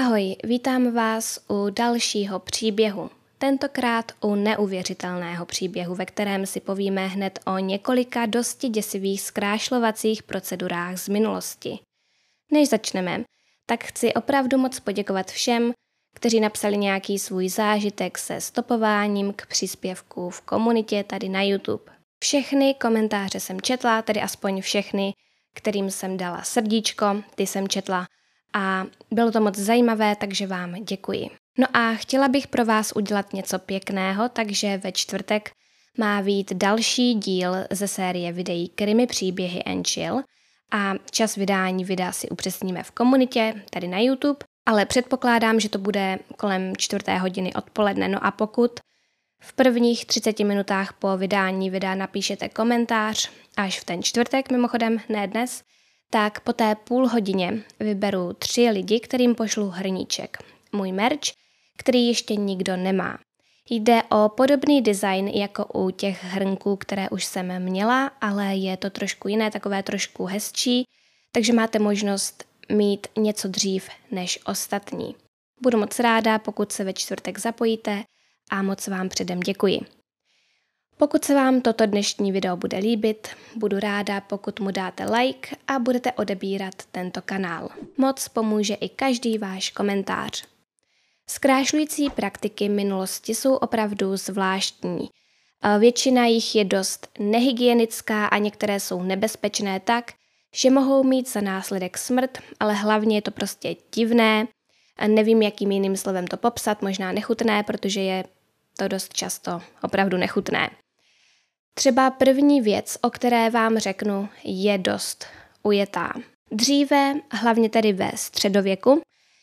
Ahoj, vítám vás u dalšího příběhu. Tentokrát u neuvěřitelného příběhu, ve kterém si povíme hned o několika dosti děsivých zkrášlovacích procedurách z minulosti. Než začneme, tak chci opravdu moc poděkovat všem, kteří napsali nějaký svůj zážitek se stopováním k příspěvku v komunitě tady na YouTube. Všechny komentáře jsem četla, tedy aspoň všechny, kterým jsem dala srdíčko, ty jsem četla a bylo to moc zajímavé, takže vám děkuji. No a chtěla bych pro vás udělat něco pěkného, takže ve čtvrtek má být další díl ze série videí Krimi příběhy and Chill a čas vydání videa si upřesníme v komunitě, tady na YouTube, ale předpokládám, že to bude kolem čtvrté hodiny odpoledne. No a pokud v prvních 30 minutách po vydání videa napíšete komentář, až v ten čtvrtek mimochodem, ne dnes, tak po té půl hodině vyberu tři lidi, kterým pošlu hrníček. Můj merch, který ještě nikdo nemá. Jde o podobný design jako u těch hrnků, které už jsem měla, ale je to trošku jiné, takové trošku hezčí, takže máte možnost mít něco dřív než ostatní. Budu moc ráda, pokud se ve čtvrtek zapojíte a moc vám předem děkuji. Pokud se vám toto dnešní video bude líbit, budu ráda, pokud mu dáte like a budete odebírat tento kanál. Moc pomůže i každý váš komentář. Zkrášlující praktiky minulosti jsou opravdu zvláštní. Většina jich je dost nehygienická a některé jsou nebezpečné tak, že mohou mít za následek smrt, ale hlavně je to prostě divné. Nevím, jakým jiným slovem to popsat, možná nechutné, protože je to dost často opravdu nechutné. Třeba první věc, o které vám řeknu, je dost ujetá. Dříve, hlavně tedy ve středověku,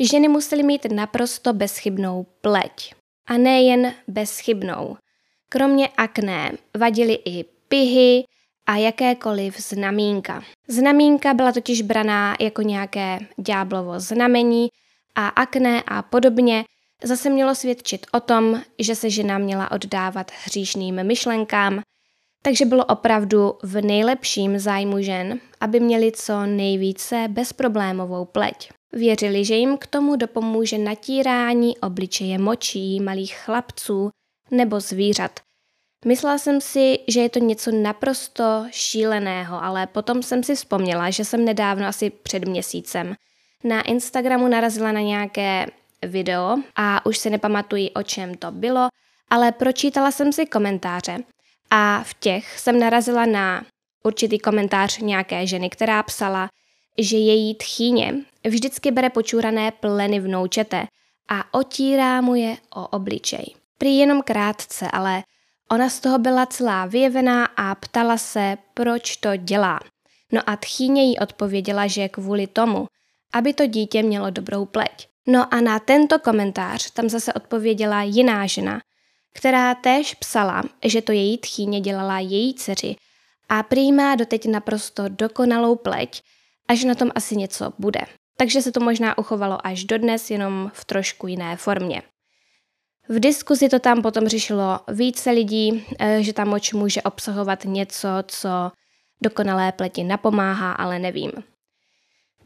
ženy musely mít naprosto bezchybnou pleť. A nejen bezchybnou. Kromě akné vadily i pihy a jakékoliv znamínka. Znamínka byla totiž braná jako nějaké ďáblovo znamení a akné a podobně zase mělo svědčit o tom, že se žena měla oddávat hříšným myšlenkám, takže bylo opravdu v nejlepším zájmu žen, aby měli co nejvíce bezproblémovou pleť. Věřili, že jim k tomu dopomůže natírání obličeje močí malých chlapců nebo zvířat. Myslela jsem si, že je to něco naprosto šíleného, ale potom jsem si vzpomněla, že jsem nedávno, asi před měsícem, na Instagramu narazila na nějaké video a už se nepamatuji, o čem to bylo, ale pročítala jsem si komentáře a v těch jsem narazila na určitý komentář nějaké ženy, která psala, že její tchýně vždycky bere počúrané pleny vnoučete a otírá mu je o obličej. Prý jenom krátce, ale ona z toho byla celá vyjevená a ptala se, proč to dělá. No a tchýně jí odpověděla, že kvůli tomu, aby to dítě mělo dobrou pleť. No a na tento komentář tam zase odpověděla jiná žena, která též psala, že to její tchýně dělala její dceři a prý má doteď naprosto dokonalou pleť a že na tom asi něco bude. Takže se to možná uchovalo až dodnes, jenom v trošku jiné formě. V diskuzi to tam potom řešilo více lidí, eh, že ta moč může obsahovat něco, co dokonalé pleti napomáhá, ale nevím.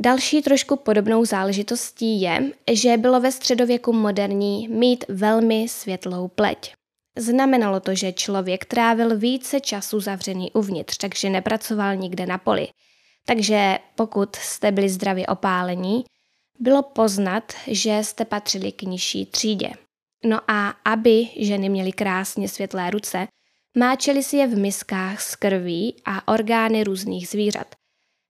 Další trošku podobnou záležitostí je, že bylo ve středověku moderní mít velmi světlou pleť. Znamenalo to, že člověk trávil více času zavřený uvnitř, takže nepracoval nikde na poli. Takže pokud jste byli zdravě opálení, bylo poznat, že jste patřili k nižší třídě. No a aby ženy měly krásně světlé ruce, máčeli si je v miskách s krví a orgány různých zvířat.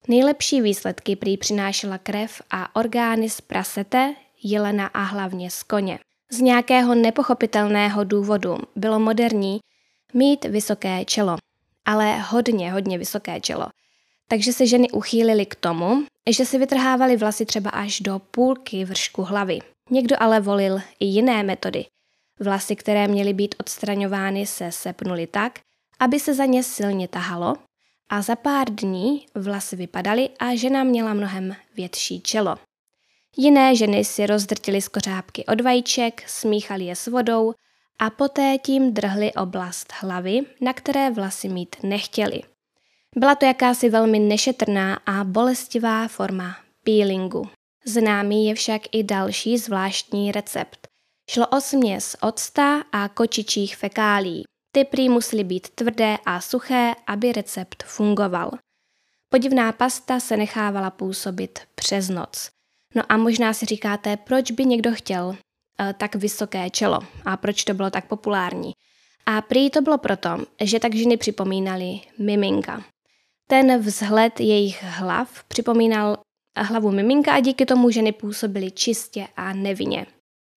Nejlepší výsledky prý přinášela krev a orgány z prasete, jelena a hlavně z koně. Z nějakého nepochopitelného důvodu bylo moderní mít vysoké čelo, ale hodně, hodně vysoké čelo. Takže se ženy uchýlily k tomu, že si vytrhávaly vlasy třeba až do půlky vršku hlavy. Někdo ale volil i jiné metody. Vlasy, které měly být odstraňovány, se sepnuly tak, aby se za ně silně tahalo a za pár dní vlasy vypadaly a žena měla mnohem větší čelo. Jiné ženy si rozdrtily skořápky od vajíček, smíchali je s vodou a poté tím drhly oblast hlavy, na které vlasy mít nechtěli. Byla to jakási velmi nešetrná a bolestivá forma peelingu. Známý je však i další zvláštní recept. Šlo o směs octa a kočičích fekálí. Ty prý musely být tvrdé a suché, aby recept fungoval. Podivná pasta se nechávala působit přes noc. No a možná si říkáte, proč by někdo chtěl uh, tak vysoké čelo a proč to bylo tak populární. A prý to bylo proto, že tak ženy připomínaly miminka. Ten vzhled jejich hlav připomínal hlavu miminka a díky tomu ženy působily čistě a nevinně.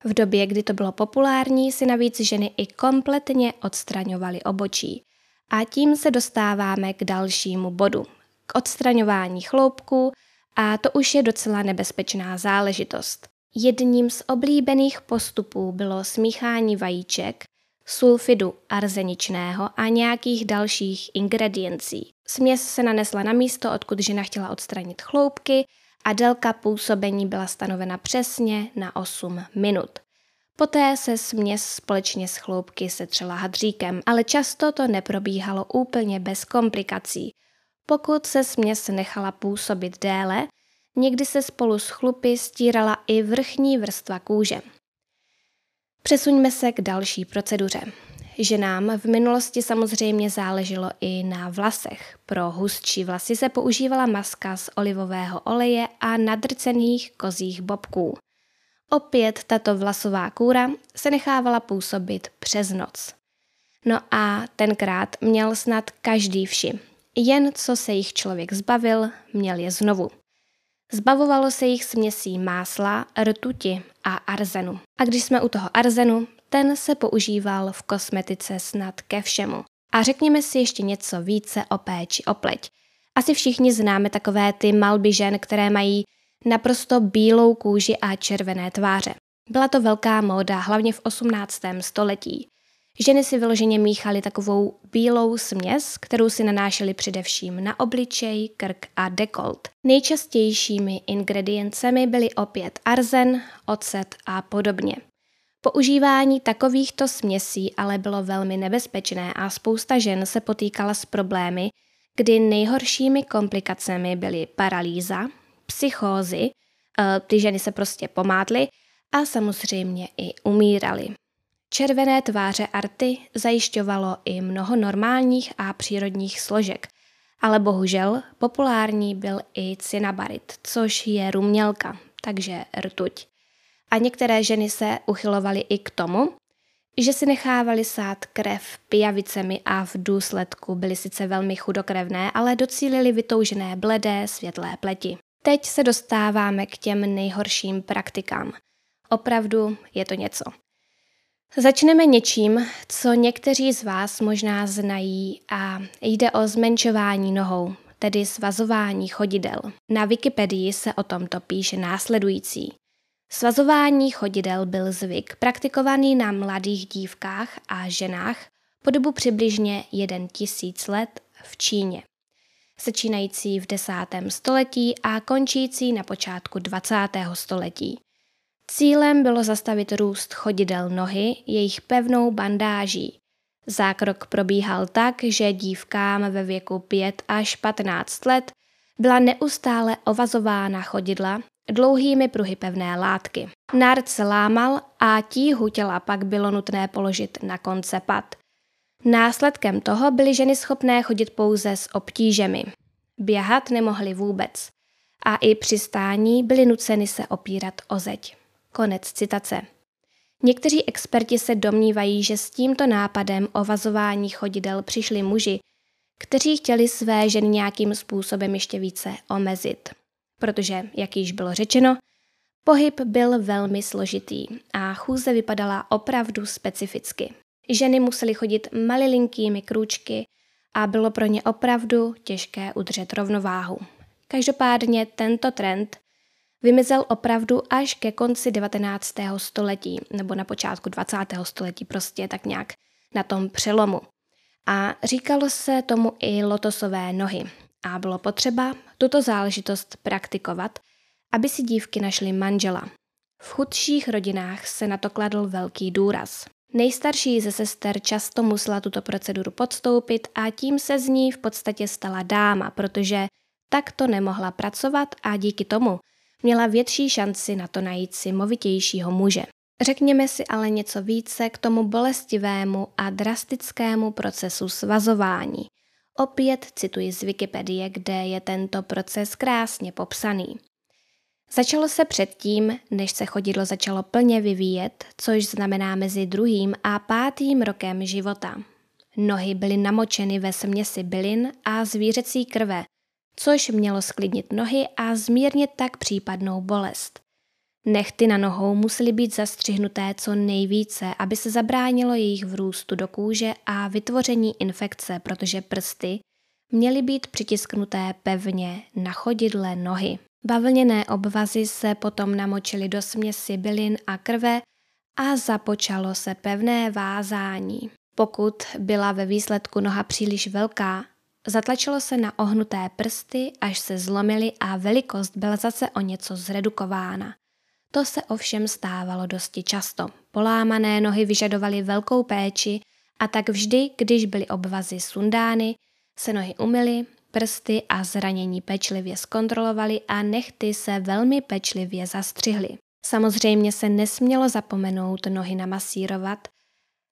V době, kdy to bylo populární, si navíc ženy i kompletně odstraňovaly obočí. A tím se dostáváme k dalšímu bodu. K odstraňování chloupků a to už je docela nebezpečná záležitost. Jedním z oblíbených postupů bylo smíchání vajíček, sulfidu arzeničného a nějakých dalších ingrediencí. Směs se nanesla na místo, odkud žena chtěla odstranit chloupky a délka působení byla stanovena přesně na 8 minut. Poté se směs společně s chloupky setřela hadříkem, ale často to neprobíhalo úplně bez komplikací. Pokud se směs nechala působit déle, někdy se spolu s chlupy stírala i vrchní vrstva kůže. Přesuňme se k další proceduře. Ženám v minulosti samozřejmě záleželo i na vlasech. Pro hustší vlasy se používala maska z olivového oleje a nadrcených kozích bobků. Opět tato vlasová kůra se nechávala působit přes noc. No a tenkrát měl snad každý vši. Jen co se jich člověk zbavil, měl je znovu. Zbavovalo se jich směsí másla, rtuti a arzenu. A když jsme u toho arzenu, ten se používal v kosmetice snad ke všemu. A řekněme si ještě něco více o péči o pleť. Asi všichni známe takové ty malby žen, které mají naprosto bílou kůži a červené tváře. Byla to velká móda, hlavně v 18. století. Ženy si vyloženě míchaly takovou bílou směs, kterou si nanášely především na obličej, krk a dekolt. Nejčastějšími ingrediencemi byly opět arzen, ocet a podobně. Používání takovýchto směsí ale bylo velmi nebezpečné a spousta žen se potýkala s problémy, kdy nejhoršími komplikacemi byly paralýza, psychózy, eh, ty ženy se prostě pomátly a samozřejmě i umíraly. Červené tváře arty zajišťovalo i mnoho normálních a přírodních složek, ale bohužel populární byl i cynabarit, což je rumělka, takže rtuť. A některé ženy se uchylovaly i k tomu, že si nechávali sát krev pijavicemi a v důsledku byly sice velmi chudokrevné, ale docílili vytoužené bledé světlé pleti. Teď se dostáváme k těm nejhorším praktikám. Opravdu je to něco. Začneme něčím, co někteří z vás možná znají a jde o zmenšování nohou, tedy svazování chodidel. Na Wikipedii se o tomto píše následující. Svazování chodidel byl zvyk praktikovaný na mladých dívkách a ženách po dobu přibližně 1000 let v Číně, začínající v 10. století a končící na počátku 20. století. Cílem bylo zastavit růst chodidel nohy jejich pevnou bandáží. Zákrok probíhal tak, že dívkám ve věku 5 až 15 let byla neustále ovazována chodidla dlouhými pruhy pevné látky. Nárd se lámal a tíhu těla pak bylo nutné položit na konce pad. Následkem toho byly ženy schopné chodit pouze s obtížemi. Běhat nemohly vůbec. A i při stání byly nuceny se opírat o zeď. Konec citace. Někteří experti se domnívají, že s tímto nápadem o vazování chodidel přišli muži, kteří chtěli své ženy nějakým způsobem ještě více omezit. Protože, jak již bylo řečeno, pohyb byl velmi složitý a chůze vypadala opravdu specificky. Ženy musely chodit malilinkými krůčky a bylo pro ně opravdu těžké udržet rovnováhu. Každopádně tento trend vymizel opravdu až ke konci 19. století, nebo na počátku 20. století, prostě tak nějak na tom přelomu. A říkalo se tomu i lotosové nohy. A bylo potřeba tuto záležitost praktikovat, aby si dívky našly manžela. V chudších rodinách se na to kladl velký důraz. Nejstarší ze sester často musela tuto proceduru podstoupit a tím se z ní v podstatě stala dáma, protože takto nemohla pracovat a díky tomu měla větší šanci na to najít si movitějšího muže. Řekněme si ale něco více k tomu bolestivému a drastickému procesu svazování. Opět cituji z Wikipedie, kde je tento proces krásně popsaný. Začalo se předtím, než se chodidlo začalo plně vyvíjet, což znamená mezi druhým a pátým rokem života. Nohy byly namočeny ve směsi bylin a zvířecí krve, což mělo sklidnit nohy a zmírnit tak případnou bolest. Nechty na nohou musely být zastřihnuté co nejvíce, aby se zabránilo jejich vrůstu do kůže a vytvoření infekce, protože prsty měly být přitisknuté pevně na chodidle nohy. Bavlněné obvazy se potom namočily do směsi bylin a krve a započalo se pevné vázání. Pokud byla ve výsledku noha příliš velká, zatlačilo se na ohnuté prsty, až se zlomily a velikost byla zase o něco zredukována. To se ovšem stávalo dosti často. Polámané nohy vyžadovaly velkou péči a tak vždy, když byly obvazy sundány, se nohy umyly, prsty a zranění pečlivě zkontrolovali a nechty se velmi pečlivě zastřihly. Samozřejmě se nesmělo zapomenout nohy namasírovat,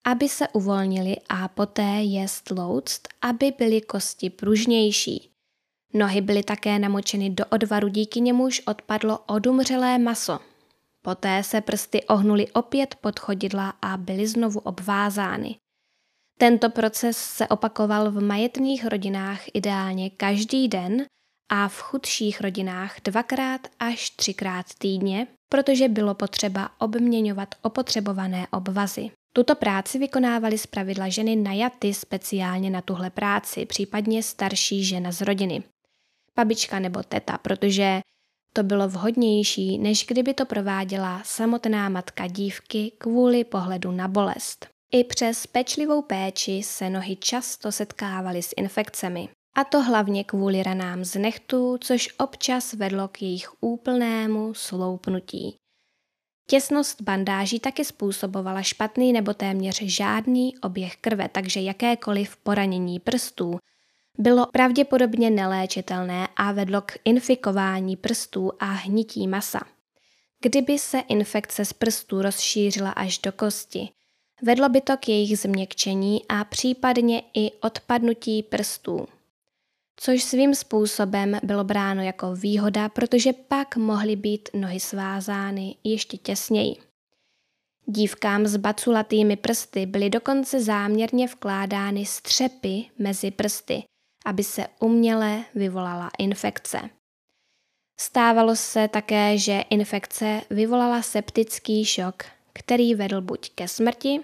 aby se uvolnili a poté je stlouct, aby byly kosti pružnější. Nohy byly také namočeny do odvaru, díky němuž odpadlo odumřelé maso. Poté se prsty ohnuly opět pod chodidla a byly znovu obvázány. Tento proces se opakoval v majetných rodinách ideálně každý den a v chudších rodinách dvakrát až třikrát týdně, protože bylo potřeba obměňovat opotřebované obvazy. Tuto práci vykonávaly zpravidla ženy najaty speciálně na tuhle práci, případně starší žena z rodiny. Babička nebo teta, protože to bylo vhodnější, než kdyby to prováděla samotná matka dívky kvůli pohledu na bolest. I přes pečlivou péči se nohy často setkávaly s infekcemi. A to hlavně kvůli ranám z nechtů, což občas vedlo k jejich úplnému sloupnutí. Těsnost bandáží taky způsobovala špatný nebo téměř žádný oběh krve, takže jakékoliv poranění prstů bylo pravděpodobně neléčitelné a vedlo k infikování prstů a hnití masa. Kdyby se infekce z prstů rozšířila až do kosti, vedlo by to k jejich změkčení a případně i odpadnutí prstů. Což svým způsobem bylo bráno jako výhoda, protože pak mohly být nohy svázány ještě těsněji. Dívkám s baculatými prsty byly dokonce záměrně vkládány střepy mezi prsty, aby se uměle vyvolala infekce. Stávalo se také, že infekce vyvolala septický šok, který vedl buď ke smrti,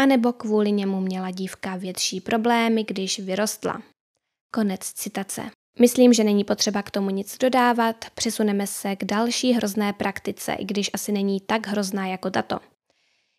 anebo kvůli němu měla dívka větší problémy, když vyrostla. Konec citace. Myslím, že není potřeba k tomu nic dodávat, přesuneme se k další hrozné praktice, i když asi není tak hrozná jako tato.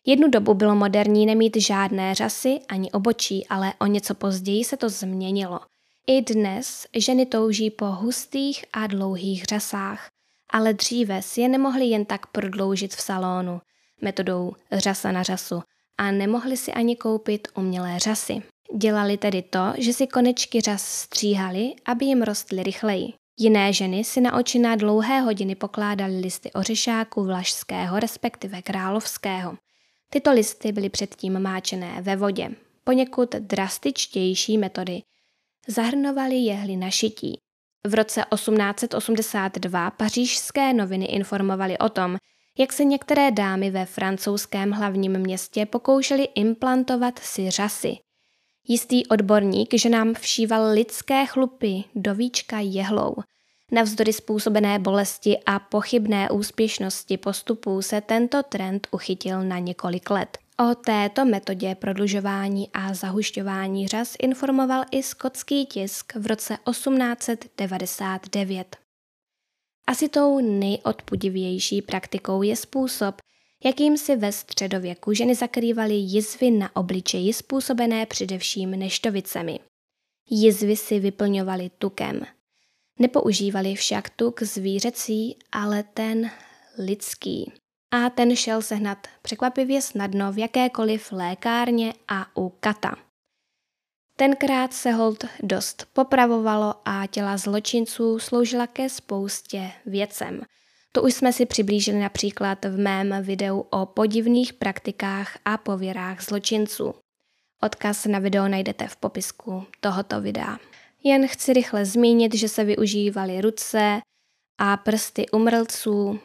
Jednu dobu bylo moderní nemít žádné řasy ani obočí, ale o něco později se to změnilo. I dnes ženy touží po hustých a dlouhých řasách, ale dříve si je nemohli jen tak prodloužit v salonu metodou řasa na řasu a nemohli si ani koupit umělé řasy. Dělali tedy to, že si konečky řas stříhali, aby jim rostly rychleji. Jiné ženy si na oči na dlouhé hodiny pokládaly listy ořešáku vlašského, respektive královského. Tyto listy byly předtím máčené ve vodě. Poněkud drastičtější metody zahrnovaly jehly na šití. V roce 1882 pařížské noviny informovaly o tom, jak se některé dámy ve francouzském hlavním městě pokoušely implantovat si řasy. Jistý odborník, že nám všíval lidské chlupy do víčka jehlou. Navzdory způsobené bolesti a pochybné úspěšnosti postupů se tento trend uchytil na několik let. O této metodě prodlužování a zahušťování řas informoval i skotský tisk v roce 1899. Asi tou nejodpudivější praktikou je způsob, jakým si ve středověku ženy zakrývaly jizvy na obličeji způsobené především neštovicemi. Jizvy si vyplňovaly tukem. Nepoužívali však tuk zvířecí, ale ten lidský. A ten šel sehnat překvapivě snadno v jakékoliv lékárně a u kata. Tenkrát se hold dost popravovalo a těla zločinců sloužila ke spoustě věcem. To už jsme si přiblížili například v mém videu o podivných praktikách a pověrách zločinců. Odkaz na video najdete v popisku tohoto videa. Jen chci rychle zmínit, že se využívaly ruce a prsty umrlců,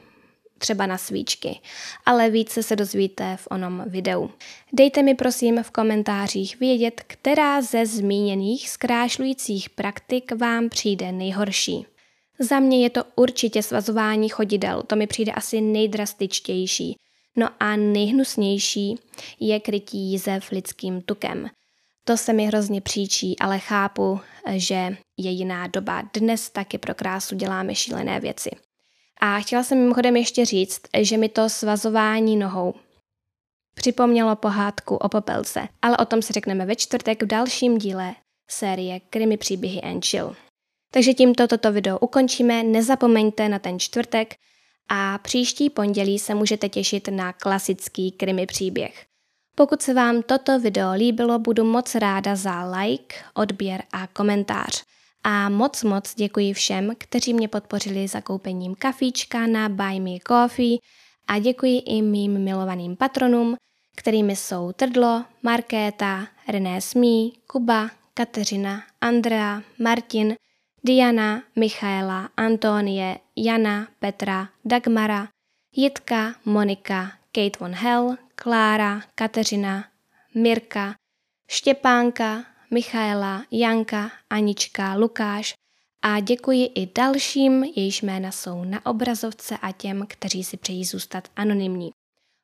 třeba na svíčky, ale více se dozvíte v onom videu. Dejte mi prosím v komentářích vědět, která ze zmíněných zkrášlujících praktik vám přijde nejhorší. Za mě je to určitě svazování chodidel, to mi přijde asi nejdrastičtější. No a nejhnusnější je krytí jízev lidským tukem. To se mi hrozně příčí, ale chápu, že je jiná doba. Dnes taky pro krásu děláme šílené věci. A chtěla jsem mimochodem ještě říct, že mi to svazování nohou připomnělo pohádku o popelce, ale o tom si řekneme ve čtvrtek v dalším díle série Krimi příběhy and Chill. Takže tímto toto video ukončíme, nezapomeňte na ten čtvrtek a příští pondělí se můžete těšit na klasický krimi příběh. Pokud se vám toto video líbilo, budu moc ráda za like, odběr a komentář. A moc moc děkuji všem, kteří mě podpořili zakoupením kafíčka na Buy Me Coffee a děkuji i mým milovaným patronům, kterými jsou Trdlo, Markéta, René Smí, Kuba, Kateřina, Andrea, Martin, Diana, Michaela, Antonie, Jana, Petra, Dagmara, Jitka, Monika, Kate von Hell, Klára, Kateřina, Mirka, Štěpánka, Michaela, Janka, Anička, Lukáš a děkuji i dalším, jejichž jména jsou na obrazovce a těm, kteří si přejí zůstat anonymní.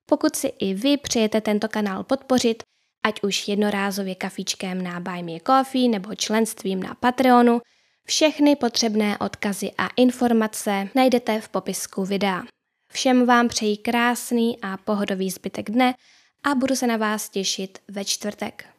Pokud si i vy přejete tento kanál podpořit, ať už jednorázově kafíčkem na Buy Me Coffee nebo členstvím na Patreonu, všechny potřebné odkazy a informace najdete v popisku videa. Všem vám přeji krásný a pohodový zbytek dne a budu se na vás těšit ve čtvrtek.